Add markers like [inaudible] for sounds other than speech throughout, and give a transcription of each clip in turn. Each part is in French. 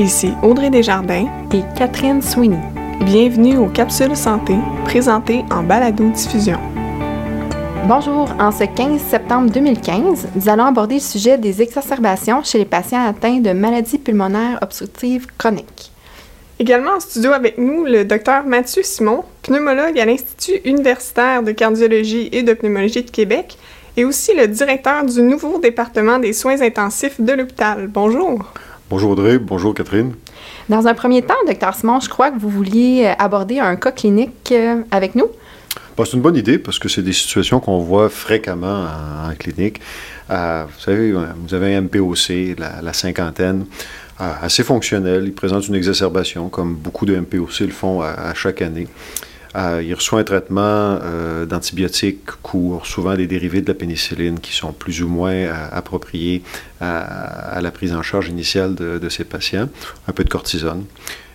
Ici Audrey Desjardins et Catherine Sweeney. Bienvenue aux Capsules Santé, présentées en balado-diffusion. Bonjour, en ce 15 septembre 2015, nous allons aborder le sujet des exacerbations chez les patients atteints de maladies pulmonaires obstructives chroniques. Également en studio avec nous, le docteur Mathieu Simon, pneumologue à l'Institut universitaire de cardiologie et de pneumologie de Québec, et aussi le directeur du nouveau département des soins intensifs de l'hôpital. Bonjour. Bonjour Audrey, bonjour Catherine. Dans un premier temps, docteur Simon, je crois que vous vouliez aborder un cas clinique euh, avec nous. c'est une bonne idée parce que c'est des situations qu'on voit fréquemment en, clinique. Euh, vous savez, vous avez un MPOC, la cinquantaine. Ah, assez fonctionnel. Il présente une exacerbation, comme beaucoup de MPOC le font à, chaque année. Ah, il reçoit un traitement euh, d'antibiotiques court, souvent des dérivés de la pénicilline qui sont plus ou moins euh, appropriés à, la prise en charge initiale de, ces patients. Un peu de cortisone.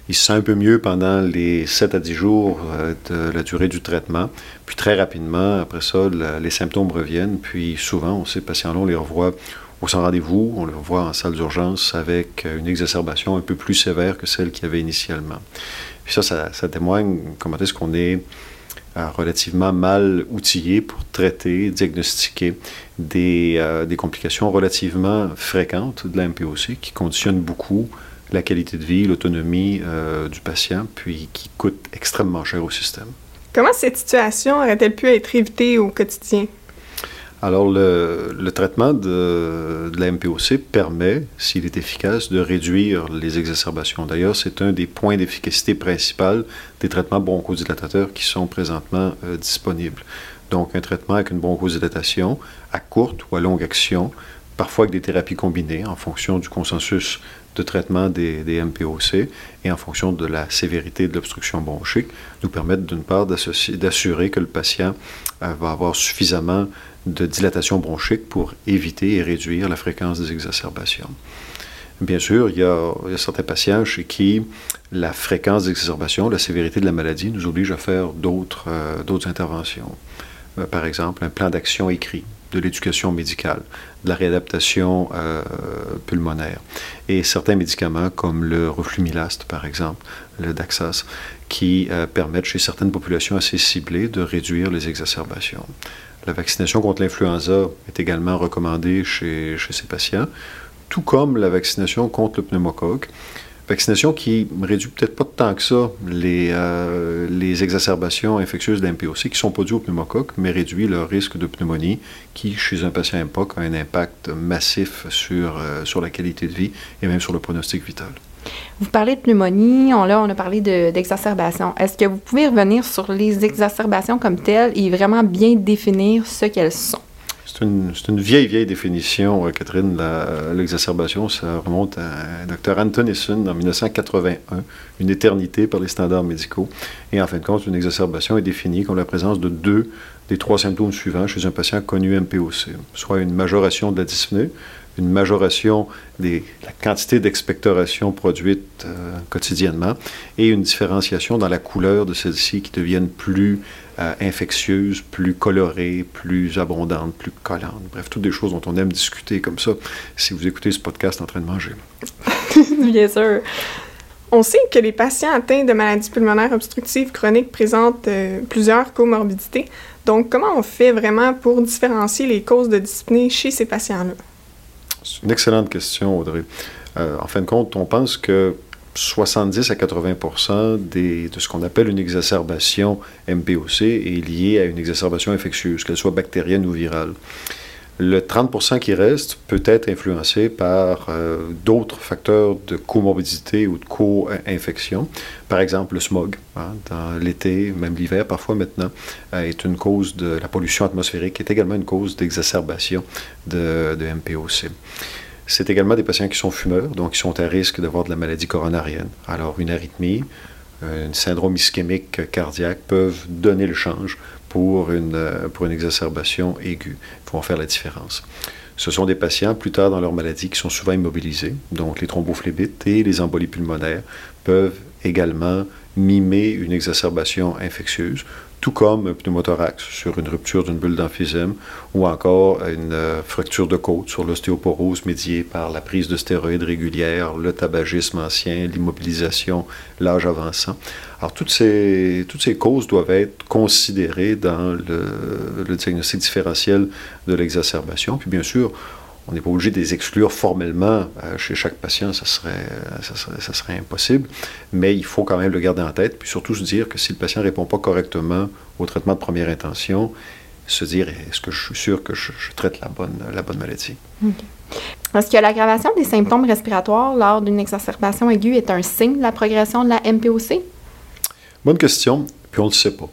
Il se sent un peu mieux pendant les 7 à 10 jours euh, de la durée du traitement. Puis très rapidement, après ça, les symptômes reviennent. Puis souvent, ces patients-là, on les revoit au sans rendez-vous, on le voit en salle d'urgence avec une exacerbation un peu plus sévère que celle qu'il y avait initialement. Puis ça, ça, témoigne comment est-ce qu'on est euh, relativement mal outillé pour traiter, diagnostiquer des, euh, des, complications relativement fréquentes de la MPOC qui conditionnent beaucoup la qualité de vie, l'autonomie euh, du patient, puis qui coûtent extrêmement cher au système. Comment cette situation aurait-elle pu être évitée au quotidien? Alors, le, traitement de, la MPOC permet, s'il est efficace, de réduire les exacerbations. D'ailleurs, c'est un des points d'efficacité principal des traitements bronchodilatateurs qui sont présentement euh, disponibles. Donc, un traitement avec une bronchodilatation à courte ou à longue action, parfois avec des thérapies combinées en fonction du consensus de traitement des, MPOC et en fonction de la sévérité de l'obstruction bronchique, nous permettent d'une part d'assurer que le patient euh, va avoir suffisamment de dilatation bronchique pour éviter et réduire la fréquence des exacerbations. Bien sûr, il y, a, certains patients chez qui la fréquence d'exacerbation, la sévérité de la maladie nous oblige à faire d'autres euh, interventions. Euh, par exemple, un plan d'action écrit, de l'éducation médicale, de la réadaptation euh, pulmonaire et certains médicaments comme le reflumilaste, par exemple, le Daxas, qui permettent chez certaines populations assez ciblées de réduire les exacerbations. La vaccination contre l'influenza est également recommandée chez, ces patients, tout comme la vaccination contre le pneumocoque. Vaccination qui réduit peut-être pas tant que ça les, euh, les exacerbations infectieuses d'MPOC qui ne sont pas dues au pneumocoque, mais réduit leur risque de pneumonie qui, chez un patient MPOC, a un impact massif sur, euh, sur la qualité de vie et même sur le pronostic vital. Vous parlez de pneumonie, on, là, on a parlé d'exacerbation. Est-ce que vous pouvez revenir sur les exacerbations comme telles et vraiment bien définir ce qu'elles sont? C'est une, vieille, vieille définition, euh, Catherine. L'exacerbation, ça remonte à Dr. Antonison en 1981, une éternité par les standards médicaux. Et en fin de compte, une exacerbation est définie comme la présence de deux des trois symptômes suivants chez un patient connu MPOC, soit une majoration de la dyspnée, une majoration de la quantité d'expectoration produite euh, quotidiennement et une différenciation dans la couleur de celles-ci qui deviennent plus euh, infectieuses, plus colorées, plus abondantes, plus collantes. Bref, toutes des choses dont on aime discuter comme ça si vous écoutez ce podcast en train de manger. [laughs] Bien sûr. On sait que les patients atteints de maladies pulmonaires obstructives chroniques présentent euh, plusieurs comorbidités. Donc, comment on fait vraiment pour différencier les causes de dyspnée chez ces patients-là? C'est une excellente question, Audrey. Euh, en fin de compte, on pense que 70 à 80 des, de ce qu'on appelle une exacerbation MPOC est liée à une exacerbation infectieuse, qu'elle soit bactérienne ou virale. Le 30% qui reste peut être influencé par euh, d'autres facteurs de comorbidité ou de co-infection. Par exemple, le smog, hein, dans l'été, même l'hiver parfois maintenant, euh, est une cause de la pollution atmosphérique, est également une cause d'exacerbation de, de MPOC. C'est également des patients qui sont fumeurs, donc qui sont à risque d'avoir de la maladie coronarienne. Alors, une arythmie, un syndrome ischémique cardiaque peuvent donner le change pour une, euh, pour une exacerbation aiguë. Ils vont faire la différence. Ce sont des patients plus tard dans leur maladie qui sont souvent immobilisés, donc les thrombophlébites et les embolies pulmonaires peuvent également mimer une exacerbation infectieuse, tout comme un pneumothorax sur une rupture d'une bulle d'emphysème ou encore une euh, fracture de côte sur l'ostéoporose médiée par la prise de stéroïdes régulière, le tabagisme ancien, l'immobilisation, l'âge avançant. Alors, toutes ces, causes doivent être considérées dans le, le diagnostic différentiel de l'exacerbation. Puis, bien sûr, on n'est pas obligé de les exclure formellement euh, chez chaque patient, ça serait, ça serait, impossible, mais il faut quand même le garder en tête, puis surtout se dire que si le patient ne répond pas correctement au traitement de première intention, se dire est-ce que je suis sûr que je, traite la bonne, la bonne maladie? Est-ce que l'aggravation des symptômes respiratoires lors d'une exacerbation aiguë est un signe de la progression de la MPOC? Bonne question, puis on ne le sait pas.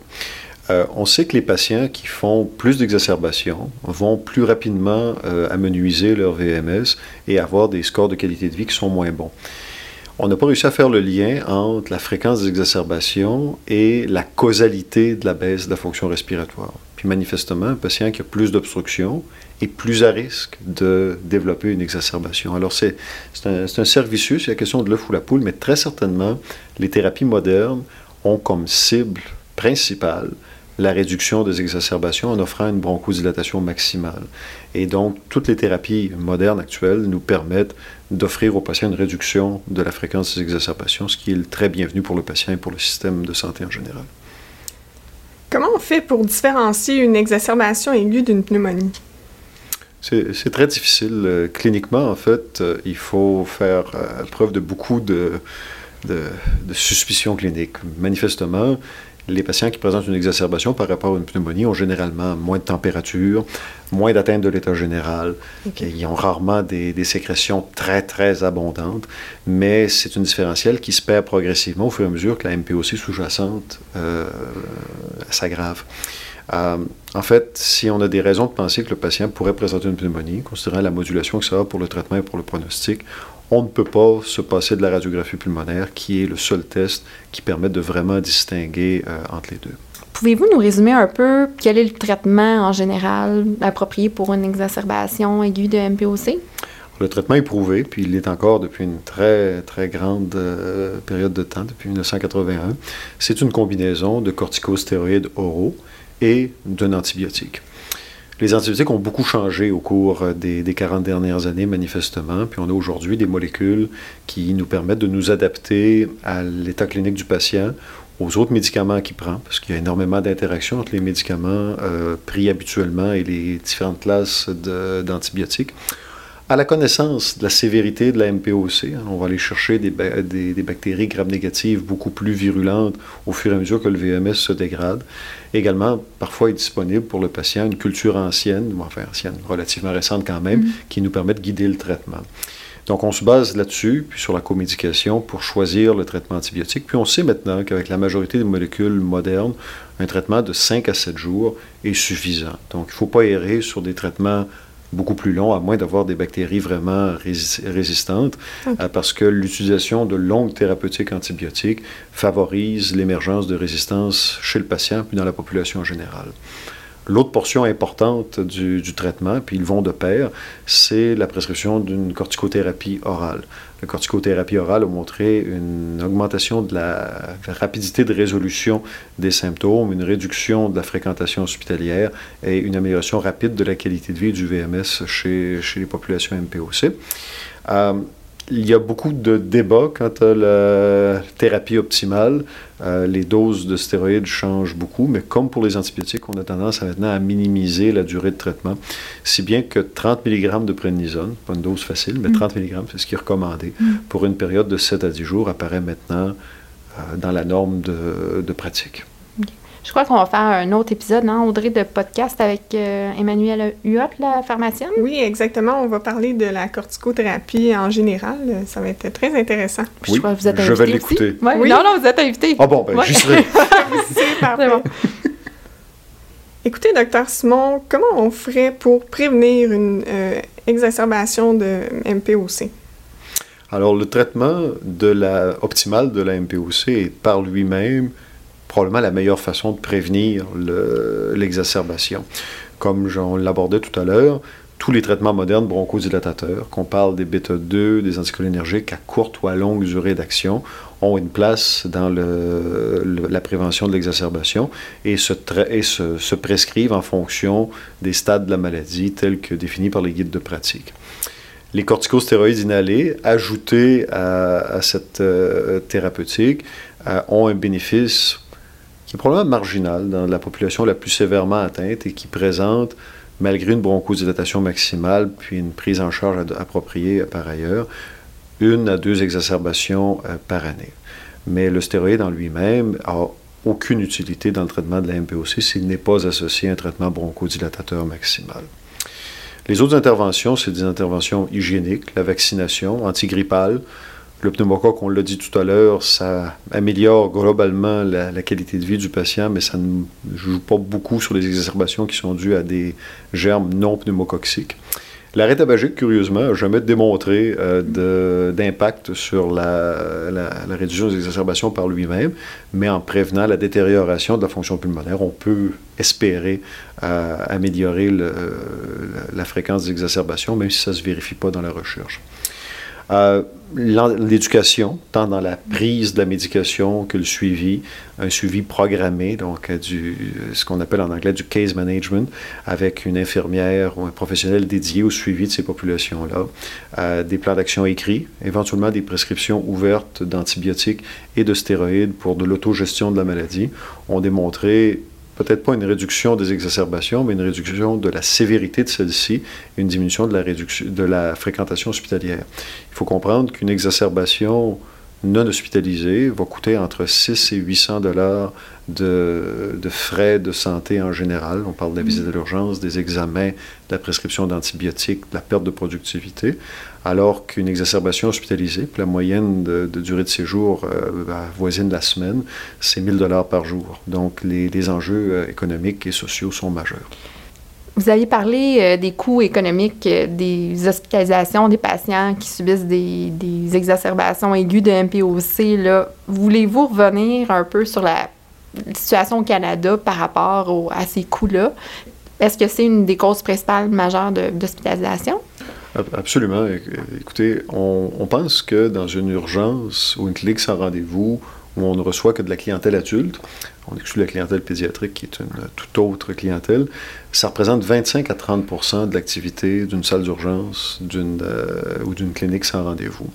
Euh, on sait que les patients qui font plus d'exacerbations vont plus rapidement euh, amenuiser leur VMS et avoir des scores de qualité de vie qui sont moins bons. On n'a pas réussi à faire le lien entre la fréquence des exacerbations et la causalité de la baisse de la fonction respiratoire. Puis manifestement, un patient qui a plus d'obstruction est plus à risque de développer une exacerbation. Alors c'est un, un cercle vicieux, c'est la question de l'œuf ou la poule, mais très certainement, les thérapies modernes ont comme cible principale la réduction des exacerbations en offrant une bronchodilatation maximale. Et donc, toutes les thérapies modernes actuelles nous permettent d'offrir aux patients une réduction de la fréquence des exacerbations, ce qui est très bienvenu pour le patient et pour le système de santé en général. Comment on fait pour différencier une exacerbation aiguë d'une pneumonie? C'est très difficile. Euh, cliniquement, en fait, euh, il faut faire euh, preuve de beaucoup de, de, de suspicions cliniques. Manifestement, les patients qui présentent une exacerbation par rapport à une pneumonie ont généralement moins de température, moins d'atteinte de l'état général. Ils ont rarement des, sécrétions très, très abondantes, mais c'est une différentielle qui se perd progressivement au fur et à mesure que la MPOC sous-jacente euh, s'aggrave. Euh, en fait, si on a des raisons de penser que le patient pourrait présenter une pneumonie, considérant la modulation que ça a pour le traitement et pour le pronostic, on ne peut pas se passer de la radiographie pulmonaire, qui est le seul test qui permet de vraiment distinguer euh, entre les deux. Pouvez-vous nous résumer un peu quel est le traitement en général approprié pour une exacerbation aiguë de MPOC? Le traitement est prouvé, puis il est encore depuis une très, très grande euh, période de temps, depuis 1981. C'est une combinaison de corticostéroïdes oraux et d'un antibiotique. Les antibiotiques ont beaucoup changé au cours euh, des, des 40 dernières années, manifestement. Puis on a aujourd'hui des molécules qui nous permettent de nous adapter à l'état clinique du patient, aux autres médicaments qu'il prend, parce qu'il y a énormément d'interactions entre les médicaments euh, pris habituellement et les différentes classes d'antibiotiques à la connaissance de la sévérité de la MPOC. Hein, on va aller chercher des, des, bactéries gram-négatives beaucoup plus virulentes au fur et à mesure que le VMS se dégrade. Également, parfois est disponible pour le patient une culture ancienne, enfin ancienne, relativement récente quand même, mm-hmm. qui nous permet de guider le traitement. Donc, on se base là-dessus, puis sur la comédication, pour choisir le traitement antibiotique. Puis on sait maintenant qu'avec la majorité des molécules modernes, un traitement de 5 à 7 jours est suffisant. Donc, il ne faut pas errer sur des traitements beaucoup plus long, à moins d'avoir des bactéries vraiment résistantes, euh, parce que l'utilisation de longues thérapeutiques antibiotiques favorise l'émergence de résistance chez le patient puis dans la population en général. L'autre portion importante du, traitement, puis ils vont de pair, c'est la prescription d'une corticothérapie orale. La corticothérapie orale a montré une augmentation de la rapidité de résolution des symptômes, une réduction de la fréquentation hospitalière et une amélioration rapide de la qualité de vie du VMS chez, les populations MPOC. Euh, il y a beaucoup de débats quant à la thérapie optimale. Euh, les doses de stéroïdes changent beaucoup, mais comme pour les antibiotiques, on a tendance maintenant à minimiser la durée de traitement, si bien que 30 mg de prénisone, pas une dose facile, mais 30 mm. mg, c'est ce qui est recommandé, mm. pour une période de 7 à 10 jours, apparaît maintenant euh, dans la norme de pratique. Je crois qu'on va faire un autre épisode, non, Audrey, de podcast avec euh, Emmanuelle Huot, la pharmacienne. Oui, exactement. On va parler de la corticothérapie en général. Ça va être très intéressant. Oui, je, vous êtes je vais l'écouter. Oui. Non, non, vous êtes invité. Ah bon, ben, j'y serai. [laughs] C'est parfait. [laughs] Écoutez, docteur Simon, comment on ferait pour prévenir une euh, exacerbation de MPOC? Alors, le traitement de la, optimal de la MPOC est par lui-même probablement la meilleure façon de prévenir l'exacerbation. Comme on l'abordait tout à l'heure, tous les traitements modernes bronchodilatateurs, qu'on parle des bêta-2, des anticholinergiques à courte ou à longue durée d'action, ont une place dans la prévention de l'exacerbation et, se, prescrivent en fonction des stades de la maladie tels que définis par les guides de pratique. Les corticostéroïdes inhalés, ajoutés à, cette euh, thérapeutique, euh, ont un bénéfice qui est marginal dans la population la plus sévèrement atteinte et qui présente malgré une bronchodilatation maximale, puis une prise en charge appropriée euh, par ailleurs, une à deux exacerbations euh, par année. Mais le stéroïde en lui-même a aucune utilité dans le traitement de la MPOC s'il n'est pas associé à un traitement bronchodilatateur maximal. Les autres interventions, c'est des interventions hygiéniques, la vaccination antigrippale, le pneumocoque, on l'a dit tout à l'heure, ça améliore globalement la, qualité de vie du patient, mais ça ne joue pas beaucoup sur les exacerbations qui sont dues à des germes non pneumococciques. L'arrêt tabagique, curieusement, n'a jamais démontré euh, d'impact sur la, réduction des exacerbations par lui-même, mais en prévenant la détérioration de la fonction pulmonaire, on peut espérer euh, améliorer la fréquence des exacerbations, même si ça ne se vérifie pas dans la recherche. Euh, l'éducation, tant dans la prise de la médication que le suivi, un suivi programmé, donc euh, du, ce qu'on appelle en anglais du case management, avec une infirmière ou un professionnel dédié au suivi de ces populations-là, euh, des plans d'action écrits, éventuellement des prescriptions ouvertes d'antibiotiques et de stéroïdes pour de l'autogestion de la maladie, ont démontré peut-être pas une réduction des exacerbations, mais une réduction de la sévérité de celle-ci, une diminution de la, réduction, de la fréquentation hospitalière. Il faut comprendre qu'une exacerbation non hospitalisée va coûter entre 6 et 800 dollars de, de, frais de santé en général. On parle de la visite à l'urgence, des examens, de la prescription d'antibiotiques, de la perte de productivité, alors qu'une exacerbation hospitalisée, la moyenne de, durée de séjour euh, voisine de la semaine, c'est 1000 dollars par jour. Donc les, les enjeux euh, économiques et sociaux sont majeurs. Vous avez parlé euh, des coûts économiques euh, des hospitalisations des patients qui subissent des, exacerbations aiguës de MPOC. Voulez-vous revenir un peu sur la situation au Canada par rapport à ces coûts-là? Est-ce que c'est une des causes principales majeures d'hospitalisation? Absolument. Écoutez, on, on, pense que dans une urgence ou une clinique sans rendez-vous, où on ne reçoit que de la clientèle adulte, on exclut la clientèle pédiatrique qui est une toute autre clientèle, ça représente 25 à 30% de l'activité d'une salle d'urgence euh, ou d'une clinique sans rendez-vous,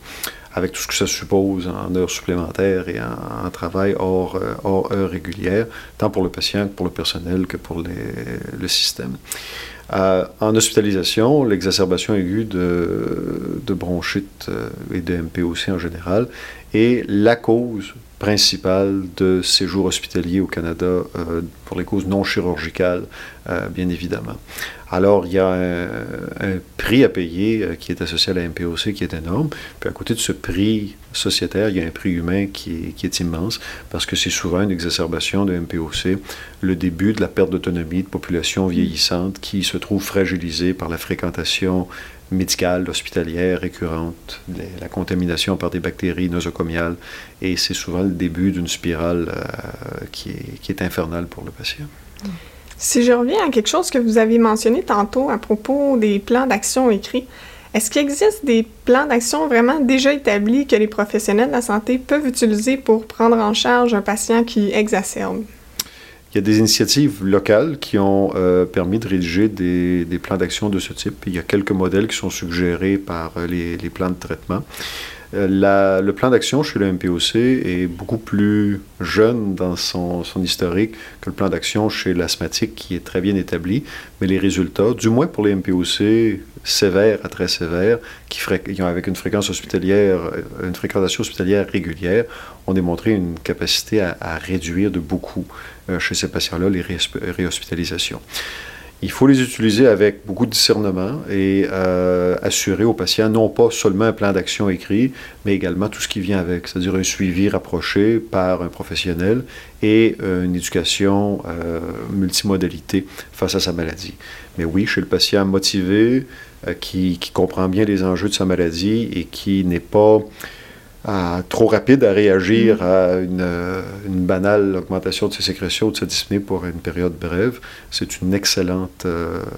avec tout ce que ça suppose en heures supplémentaires et en, travail euh, hors, heures régulières, tant pour le patient que pour le personnel que pour le système. Euh, en hospitalisation, l'exacerbation aiguë de, bronchite et de MPOC en général est la cause principale de séjour hospitalier au Canada euh, pour les causes non chirurgicales, euh, bien évidemment. Alors, il y a un, prix à payer euh, qui est associé à la MPOC qui est énorme. Puis à côté de ce prix sociétaire, il y a un prix humain qui est, qui est immense parce que c'est souvent une exacerbation de MPOC, le début de la perte d'autonomie de population vieillissante qui se trouve fragilisée par la fréquentation médicale, hospitalière récurrente, la contamination par des bactéries nosocomiales, et c'est souvent le début d'une spirale euh, qui, est, qui, est, infernale pour le patient. Si je reviens à quelque chose que vous avez mentionné tantôt à propos des plans d'action écrits, est-ce qu'il existe des plans d'action vraiment déjà établis que les professionnels de la santé peuvent utiliser pour prendre en charge un patient qui exacerbe? Il y a des initiatives locales qui ont euh, permis de rédiger des, plans d'action de ce type. Il y a quelques modèles qui sont suggérés par euh, les plans de traitement. Euh, le plan d'action chez le MPOC est beaucoup plus jeune dans son, historique que le plan d'action chez l'asthmatique qui est très bien établi, mais les résultats, du moins pour les MPOC sévères à très sévères, qui, ont avec une fréquence hospitalière, une fréquentation hospitalière régulière, ont démontré une capacité à, à réduire de beaucoup euh, chez ces patients-là les réhospitalisations. Il faut les utiliser avec beaucoup de discernement et euh, assurer aux patients non pas seulement un plan d'action écrit, mais également tout ce qui vient avec, c'est-à-dire un suivi rapproché par un professionnel et euh, une éducation euh, multimodalité face à sa maladie. Mais oui, chez le patient motivé, qui, qui, comprend bien les enjeux de sa maladie et qui n'est pas trop rapide à réagir à une, une, banale augmentation de ses sécrétions ou de sa dyspnée pour une période brève. C'est une excellente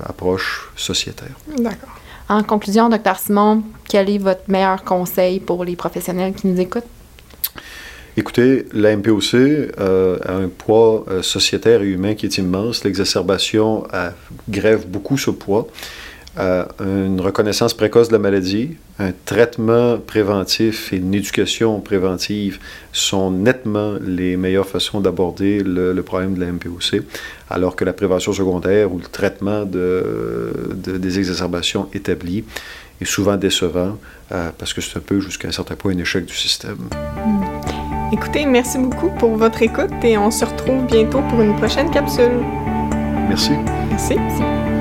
approche sociétaire. D'accord. En conclusion, docteur Simon, quel est votre meilleur conseil pour les professionnels qui nous écoutent? Écoutez, la MPOC euh, a un poids euh, sociétaire et humain qui est immense. L'exacerbation grève beaucoup ce poids. Euh, une reconnaissance précoce de la maladie, un traitement préventif et une éducation préventive sont nettement les meilleures façons d'aborder le, problème de la MPOC, alors que la prévention secondaire ou le traitement de, des exacerbations établies est souvent décevant parce que c'est un peu jusqu'à un certain point un échec du système. Hmm. Écoutez, merci beaucoup pour votre écoute et on se retrouve bientôt pour une prochaine capsule. Merci. Merci. merci.